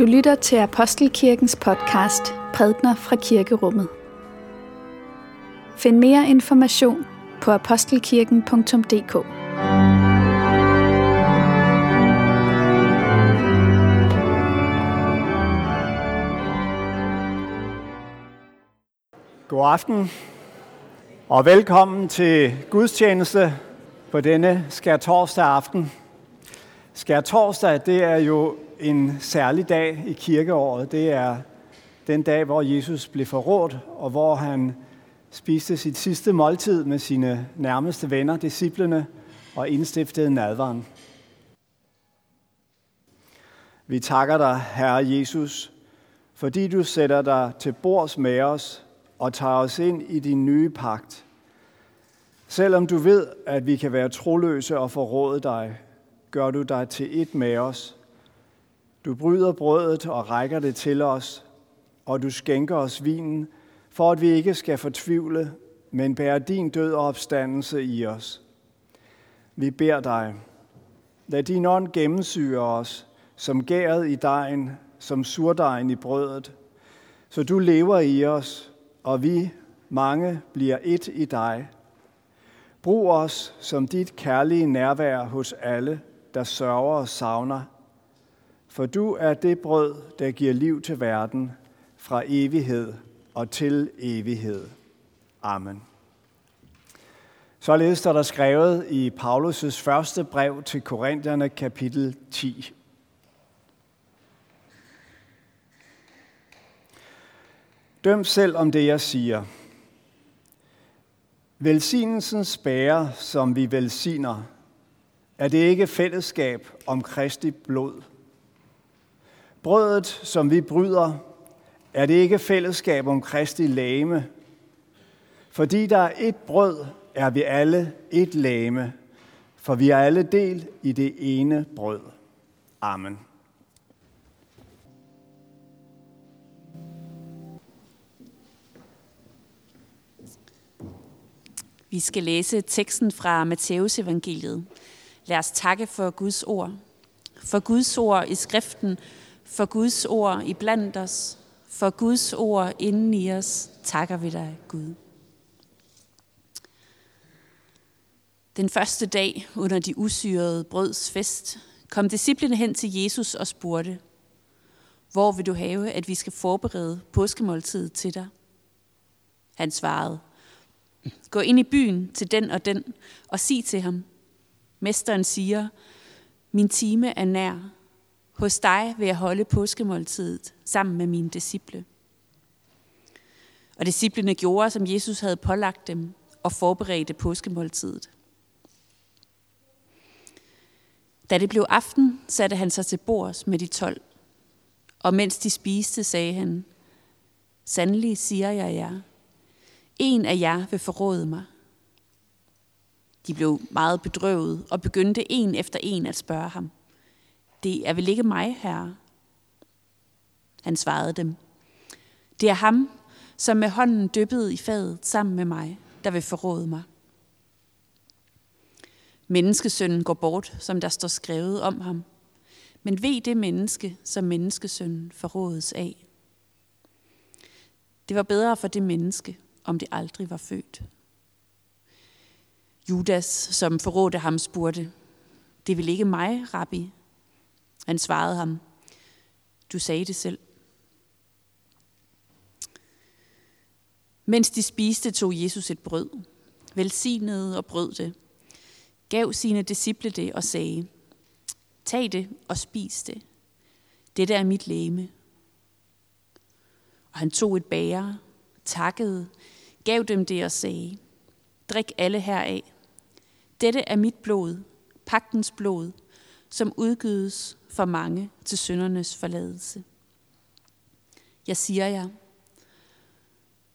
Du lytter til Apostelkirkens podcast Prædner fra Kirkerummet. Find mere information på apostelkirken.dk. God aften og velkommen til gudstjeneste på denne skærtorsdag aften. Skærtorsdag, det er jo en særlig dag i kirkeåret. Det er den dag, hvor Jesus blev forrådt, og hvor han spiste sit sidste måltid med sine nærmeste venner, disciplene, og indstiftede nadvaren. Vi takker dig, Herre Jesus, fordi du sætter dig til bords med os og tager os ind i din nye pagt. Selvom du ved, at vi kan være troløse og forråde dig, gør du dig til et med os. Du bryder brødet og rækker det til os, og du skænker os vinen, for at vi ikke skal fortvivle, men bære din død og opstandelse i os. Vi beder dig, lad din ånd gennemsyre os, som gæret i dejen, som surdejen i brødet, så du lever i os, og vi, mange, bliver et i dig. Brug os som dit kærlige nærvær hos alle, der sørger og savner. For du er det brød, der giver liv til verden fra evighed og til evighed. Amen. Således står der skrevet i Paulus' første brev til Korintherne, kapitel 10. Døm selv om det, jeg siger. Velsignelsens bære, som vi velsigner, er det ikke fællesskab om Kristi blod. Brødet, som vi bryder, er det ikke fællesskab om Kristi lame. Fordi der er et brød, er vi alle et lame, for vi er alle del i det ene brød. Amen. Vi skal læse teksten fra Matteus evangeliet. Lad os takke for Guds ord. For Guds ord i skriften, for Guds ord i blandt os, for Guds ord inden i os, takker vi dig, Gud. Den første dag under de usyrede brøds fest, kom disciplene hen til Jesus og spurgte, hvor vil du have, at vi skal forberede påskemåltidet til dig? Han svarede, Gå ind i byen til den og den og sig til ham. Mesteren siger, min time er nær. Hos dig vil jeg holde påskemåltidet sammen med mine disciple. Og disciplene gjorde, som Jesus havde pålagt dem, og forberedte påskemåltidet. Da det blev aften, satte han sig til bords med de tolv. Og mens de spiste, sagde han, Sandelig siger jeg jer, en af jer vil forråde mig. De blev meget bedrøvet og begyndte en efter en at spørge ham. Det er vel ikke mig, herre? Han svarede dem. Det er ham, som med hånden dyppede i fadet sammen med mig, der vil forråde mig. Menneskesønnen går bort, som der står skrevet om ham. Men ved det menneske, som menneskesønnen forrådes af. Det var bedre for det menneske, om det aldrig var født. Judas, som forrådte ham, spurgte, det vil ikke mig, rabbi. Han svarede ham, du sagde det selv. Mens de spiste, tog Jesus et brød, velsignede og brød det, gav sine disciple det og sagde, tag det og spis det. Dette er mit læme. Og han tog et bære, takkede, gav dem det og sagde, drik alle heraf. Dette er mit blod, pagtens blod, som udgydes for mange til syndernes forladelse. Jeg siger jer,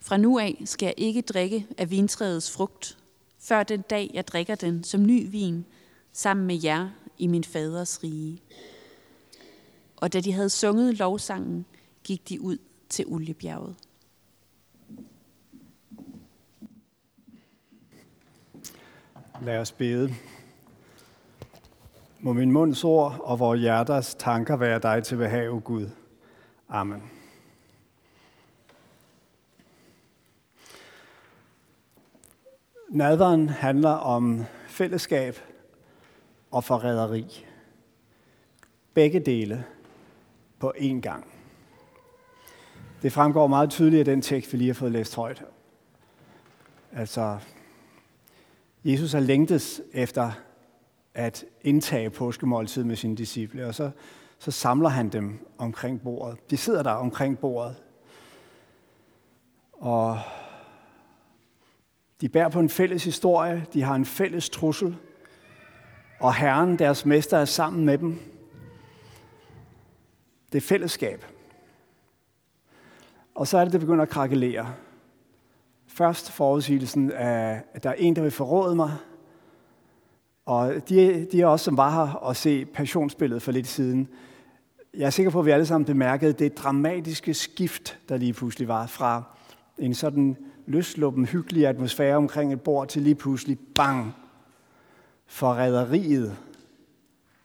fra nu af skal jeg ikke drikke af vintræets frugt, før den dag jeg drikker den som ny vin sammen med jer i min faders rige. Og da de havde sunget lovsangen, gik de ud til oliebjerget. Lad os bede. Må min munds ord og vores hjerters tanker være dig til behag, Gud. Amen. Nadveren handler om fællesskab og forræderi. Begge dele på én gang. Det fremgår meget tydeligt af den tekst, vi lige har fået læst højt. Altså, Jesus har længtes efter at indtage påskemåltid med sine disciple, og så, så samler han dem omkring bordet. De sidder der omkring bordet, og de bærer på en fælles historie, de har en fælles trussel, og Herren, deres mester, er sammen med dem. Det er fællesskab. Og så er det, det begynder at krakelere. Først forudsigelsen af, at der er en, der vil forråde mig. Og de, de er også, som var her og se passionsbilledet for lidt siden. Jeg er sikker på, at vi alle sammen bemærkede det dramatiske skift, der lige pludselig var fra en sådan løsluppen, hyggelig atmosfære omkring et bord til lige pludselig bang. Forræderiet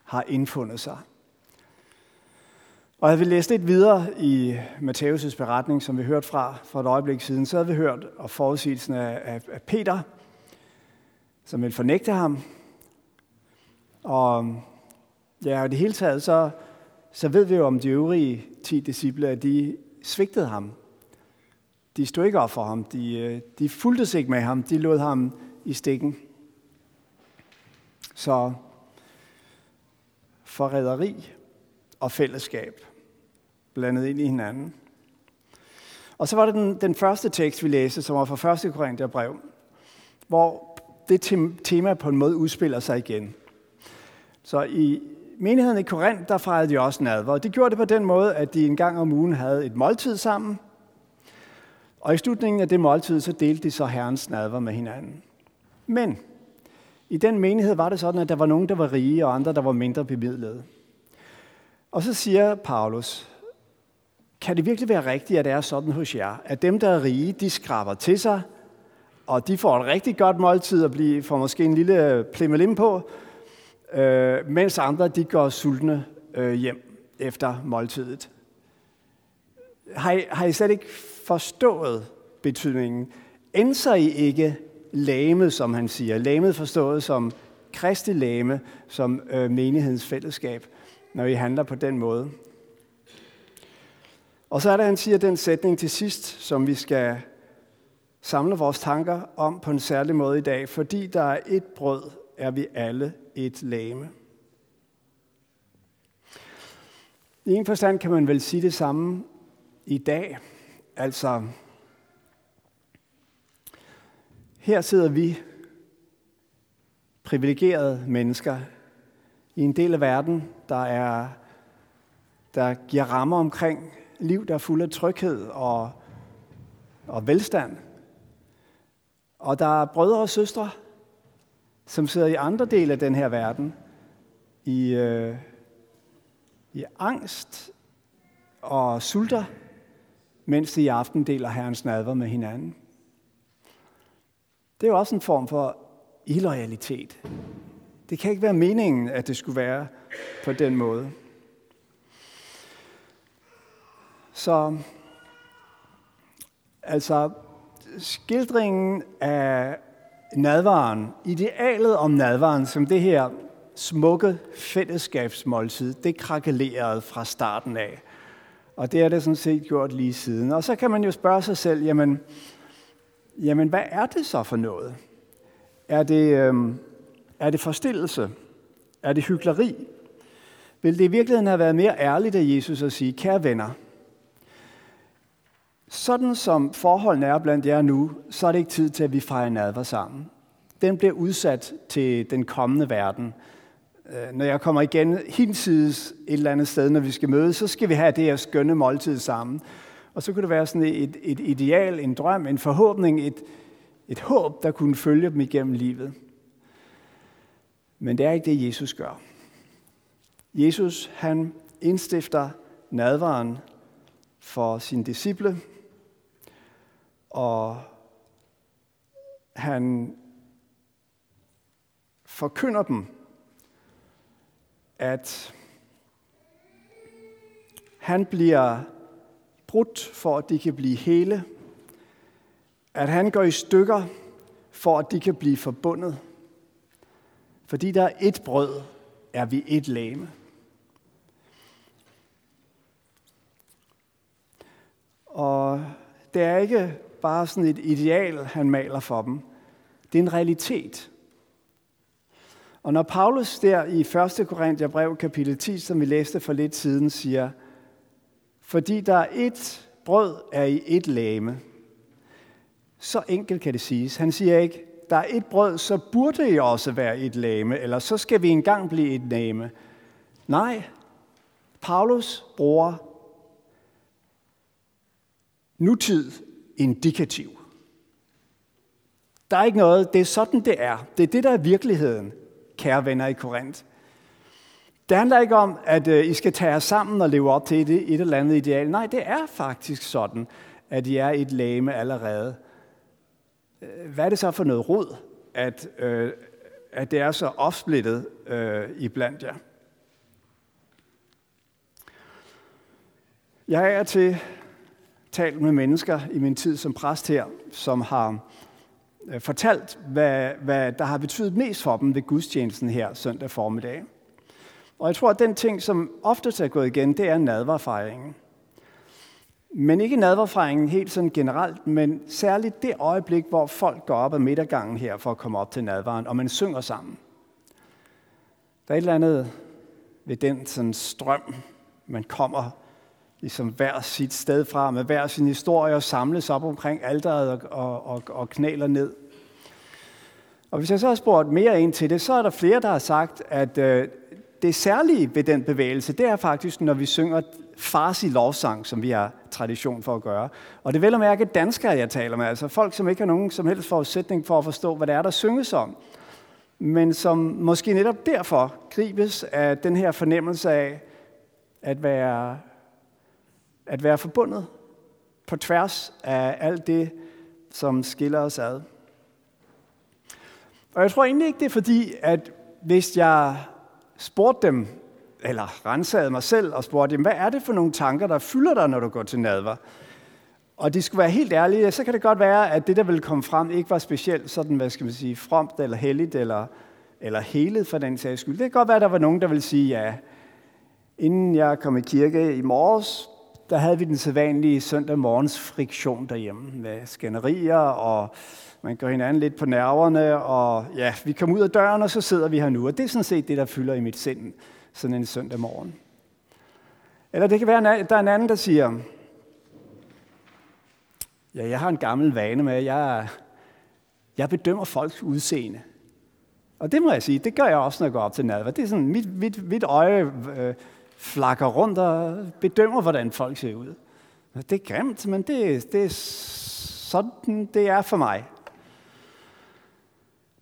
har indfundet sig. Og havde vi læst lidt videre i Matthæus' beretning, som vi hørte fra for et øjeblik siden, så havde vi hørt og forudsigelsen af, af, Peter, som ville fornægte ham. Og ja, i det hele taget, så, så ved vi jo om de øvrige ti disciple, at de svigtede ham. De stod ikke op for ham. De, øh, de fulgte sig ikke med ham. De lod ham i stikken. Så forræderi og fællesskab blandet ind i hinanden. Og så var det den, den første tekst, vi læste, som var fra 1. Korintherbrev, hvor det tema på en måde udspiller sig igen. Så i menigheden i Korinth, der fejrede de også nadver. Og de gjorde det på den måde, at de en gang om ugen havde et måltid sammen. Og i slutningen af det måltid, så delte de så herrens nadver med hinanden. Men i den menighed var det sådan, at der var nogen, der var rige, og andre, der var mindre bemidlede. Og så siger Paulus, kan det virkelig være rigtigt, at det er sådan hos jer, at dem, der er rige, de skraber til sig, og de får et rigtig godt måltid og bliver, får måske en lille øh, plimmelim på, øh, mens andre de går sultne øh, hjem efter måltidet. Har I, har I slet ikke forstået betydningen? Ændser I ikke lamet, som han siger? Lamet forstået som kristi lame, som øh, menighedens fællesskab, når I handler på den måde. Og så er der, han siger den sætning til sidst, som vi skal samle vores tanker om på en særlig måde i dag. Fordi der er et brød, er vi alle et lame. I en forstand kan man vel sige det samme i dag. Altså, her sidder vi, privilegerede mennesker, i en del af verden, der, er, der giver rammer omkring liv, der er fuld af tryghed og, og velstand. Og der er brødre og søstre, som sidder i andre dele af den her verden, i, øh, i angst og sulter, mens de i aften deler Herrens nadver med hinanden. Det er jo også en form for illoyalitet. Det kan ikke være meningen, at det skulle være på den måde. Så altså, skildringen af nadvaren, idealet om nadvaren som det her smukke fællesskabsmåltid, det krakelerede fra starten af. Og det er det sådan set gjort lige siden. Og så kan man jo spørge sig selv, jamen, jamen hvad er det så for noget? Er det, øh, er det forstillelse? Er det hykleri? Vil det i virkeligheden have været mere ærligt af Jesus at sige, kære venner, sådan som forholdene er blandt jer nu, så er det ikke tid til, at vi fejrer nadver sammen. Den bliver udsat til den kommende verden. Øh, når jeg kommer igen hinsides et eller andet sted, når vi skal mødes, så skal vi have det her skønne måltid sammen. Og så kunne det være sådan et, et ideal, en drøm, en forhåbning, et, et håb, der kunne følge dem igennem livet. Men det er ikke det, Jesus gør. Jesus, han indstifter nadvaren for sine disciple, og han forkynder dem, at han bliver brudt, for at de kan blive hele. At han går i stykker, for at de kan blive forbundet. Fordi der er et brød, er vi et lame. Og det er ikke bare sådan et ideal, han maler for dem. Det er en realitet. Og når Paulus der i 1. Korinther kapitel 10, som vi læste for lidt siden, siger, fordi der er et brød er i et lame, så enkelt kan det siges. Han siger ikke, der er et brød, så burde I også være et lame, eller så skal vi engang blive et lame. Nej, Paulus bruger nutid indikativ. Der er ikke noget, det er sådan, det er. Det er det, der er virkeligheden, kære venner i Korinth. Det handler ikke om, at øh, I skal tage jer sammen og leve op til et, et eller andet ideal. Nej, det er faktisk sådan, at I er et lame allerede. Øh, hvad er det så for noget rod, at, øh, at det er så opsplittet øh, iblandt jer? Jeg er til talt med mennesker i min tid som præst her, som har øh, fortalt, hvad, hvad der har betydet mest for dem ved gudstjenesten her søndag formiddag. Og jeg tror, at den ting, som oftest er gået igen, det er nadverfejringen. Men ikke nadverfejringen helt sådan generelt, men særligt det øjeblik, hvor folk går op ad midtergangen her for at komme op til nadvaren, og man synger sammen. Der er et eller andet ved den sådan strøm, man kommer ligesom hver sit sted fra, med hver sin historie, og samles op omkring alderet og, og, og, og knæler ned. Og hvis jeg så har spurgt mere ind til det, så er der flere, der har sagt, at øh, det særlige ved den bevægelse, det er faktisk, når vi synger farsi lovsang, som vi har tradition for at gøre. Og det er vel at mærke danskere, jeg taler med, altså folk, som ikke har nogen som helst forudsætning for at forstå, hvad det er, der synges om. Men som måske netop derfor gribes af den her fornemmelse af at være at være forbundet på tværs af alt det, som skiller os ad. Og jeg tror egentlig ikke, det er fordi, at hvis jeg spurgte dem, eller rensede mig selv og spurgte dem, hvad er det for nogle tanker, der fylder dig, når du går til nadver? Og de skulle være helt ærlige, så kan det godt være, at det, der ville komme frem, ikke var specielt sådan, hvad skal man sige, fromt eller helligt eller, eller helet for den sags skyld. Det kan godt være, at der var nogen, der ville sige, ja, inden jeg kom i kirke i morges, der havde vi den sædvanlige søndag morgens friktion derhjemme med skænderier, og man går hinanden lidt på nerverne, og ja, vi kom ud af døren, og så sidder vi her nu. Og det er sådan set det, der fylder i mit sind sådan en søndag morgen. Eller det kan være, at der er en anden, der siger, ja, jeg har en gammel vane med, at jeg, jeg bedømmer folks udseende. Og det må jeg sige, det gør jeg også, når jeg går op til nadver. Det er sådan, mit, mit, mit øje øh, flakker rundt og bedømmer, hvordan folk ser ud. Det er grimt, men det, det er sådan, det er for mig.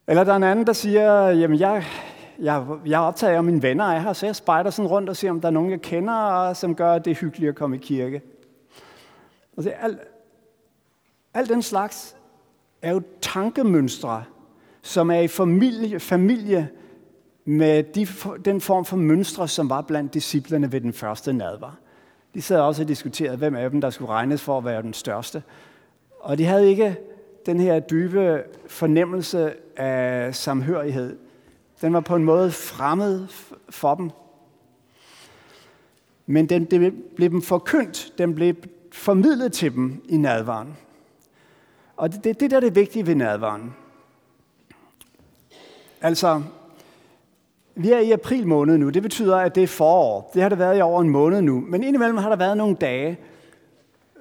Eller der er en anden, der siger, jamen jeg, jeg, jeg optager af mine venner er her, så jeg spejder sådan rundt og ser, om der er nogen, jeg kender, som gør, at det er hyggeligt at komme i kirke. Og det alt, alt den slags er jo tankemønstre, som er i familie, familie med de, den form for mønstre, som var blandt disciplerne ved den første nadvar. De sad også og diskuterede, hvem af dem, der skulle regnes for at være den største. Og de havde ikke den her dybe fornemmelse af samhørighed. Den var på en måde fremmed for dem. Men den blev dem forkyndt, den blev formidlet til dem i nadvaren. Og det er det, der er det vigtige ved nadvaren. Altså, vi er i april måned nu. Det betyder, at det er forår. Det har det været i over en måned nu. Men indimellem har der været nogle dage,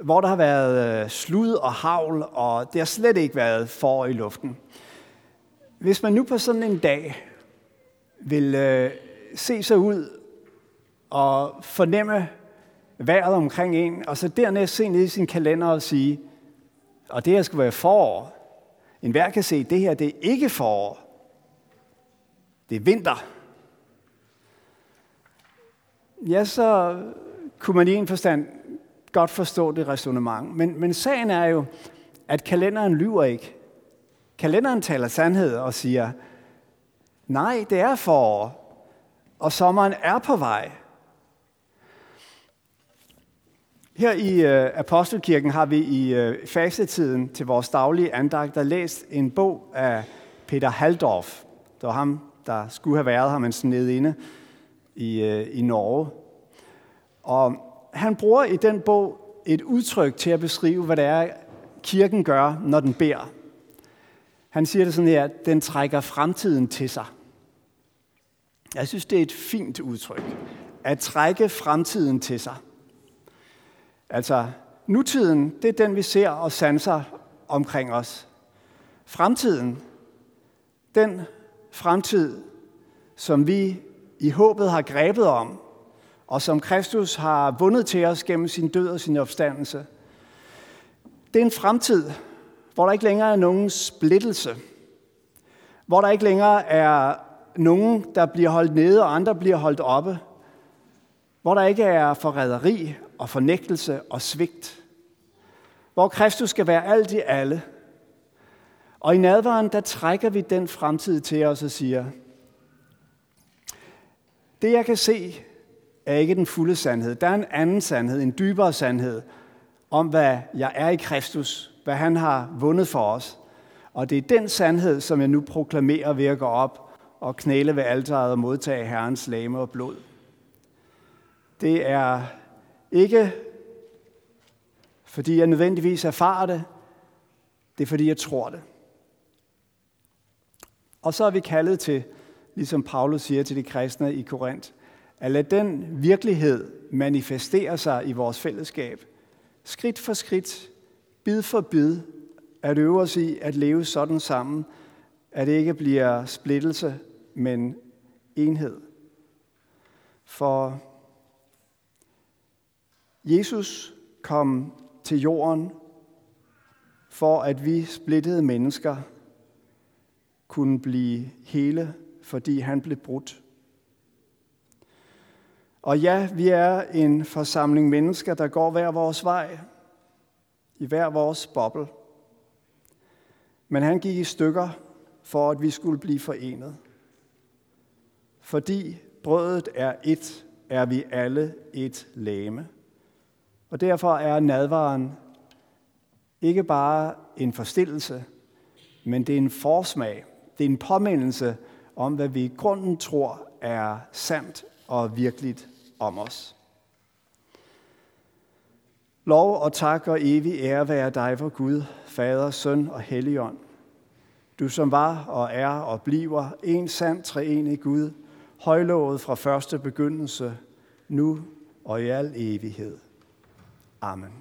hvor der har været øh, slud og havl, og det har slet ikke været forår i luften. Hvis man nu på sådan en dag vil øh, se sig ud og fornemme vejret omkring en, og så dernæst se ned i sin kalender og sige, og det her skal være forår. En hver kan se, at det her det er ikke forår. Det er vinter ja, så kunne man i en forstand godt forstå det resonemang. Men, men sagen er jo, at kalenderen lyver ikke. Kalenderen taler sandhed og siger, nej, det er forår, og sommeren er på vej. Her i øh, Apostelkirken har vi i øh, fastetiden til vores daglige andagter læst en bog af Peter Haldorf. Det var ham, der skulle have været her, men sådan inde i, øh, i Norge. Og han bruger i den bog et udtryk til at beskrive, hvad det er, kirken gør, når den beder. Han siger det sådan her, at den trækker fremtiden til sig. Jeg synes, det er et fint udtryk. At trække fremtiden til sig. Altså, nutiden, det er den, vi ser og sanser omkring os. Fremtiden, den fremtid, som vi i håbet har grebet om, og som Kristus har vundet til os gennem sin død og sin opstandelse. Det er en fremtid, hvor der ikke længere er nogen splittelse, hvor der ikke længere er nogen, der bliver holdt nede, og andre bliver holdt oppe, hvor der ikke er forræderi og fornægtelse og svigt, hvor Kristus skal være alt i alle. Og i nadvaren, der trækker vi den fremtid til os og siger, det jeg kan se, er ikke den fulde sandhed. Der er en anden sandhed, en dybere sandhed, om hvad jeg er i Kristus, hvad han har vundet for os. Og det er den sandhed, som jeg nu proklamerer ved at gå op og knæle ved alteret og modtage Herrens lame og blod. Det er ikke fordi jeg nødvendigvis erfarer det, det er fordi jeg tror det. Og så er vi kaldet til, ligesom Paulus siger til de kristne i Korinth, at lade den virkelighed manifestere sig i vores fællesskab. Skridt for skridt, bid for bid, at øve os i at leve sådan sammen, at det ikke bliver splittelse, men enhed. For Jesus kom til jorden for at vi splittede mennesker kunne blive hele, fordi han blev brudt. Og ja, vi er en forsamling mennesker, der går hver vores vej, i hver vores boble. Men han gik i stykker for, at vi skulle blive forenet. Fordi brødet er et, er vi alle et læme. Og derfor er nadvaren ikke bare en forstillelse, men det er en forsmag. Det er en påmindelse om, hvad vi i grunden tror er sandt og virkeligt om os. Lov og tak og evig ære være dig for Gud, Fader, Søn og Helligånd. Du som var og er og bliver en sand treenig Gud, højlovet fra første begyndelse, nu og i al evighed. Amen.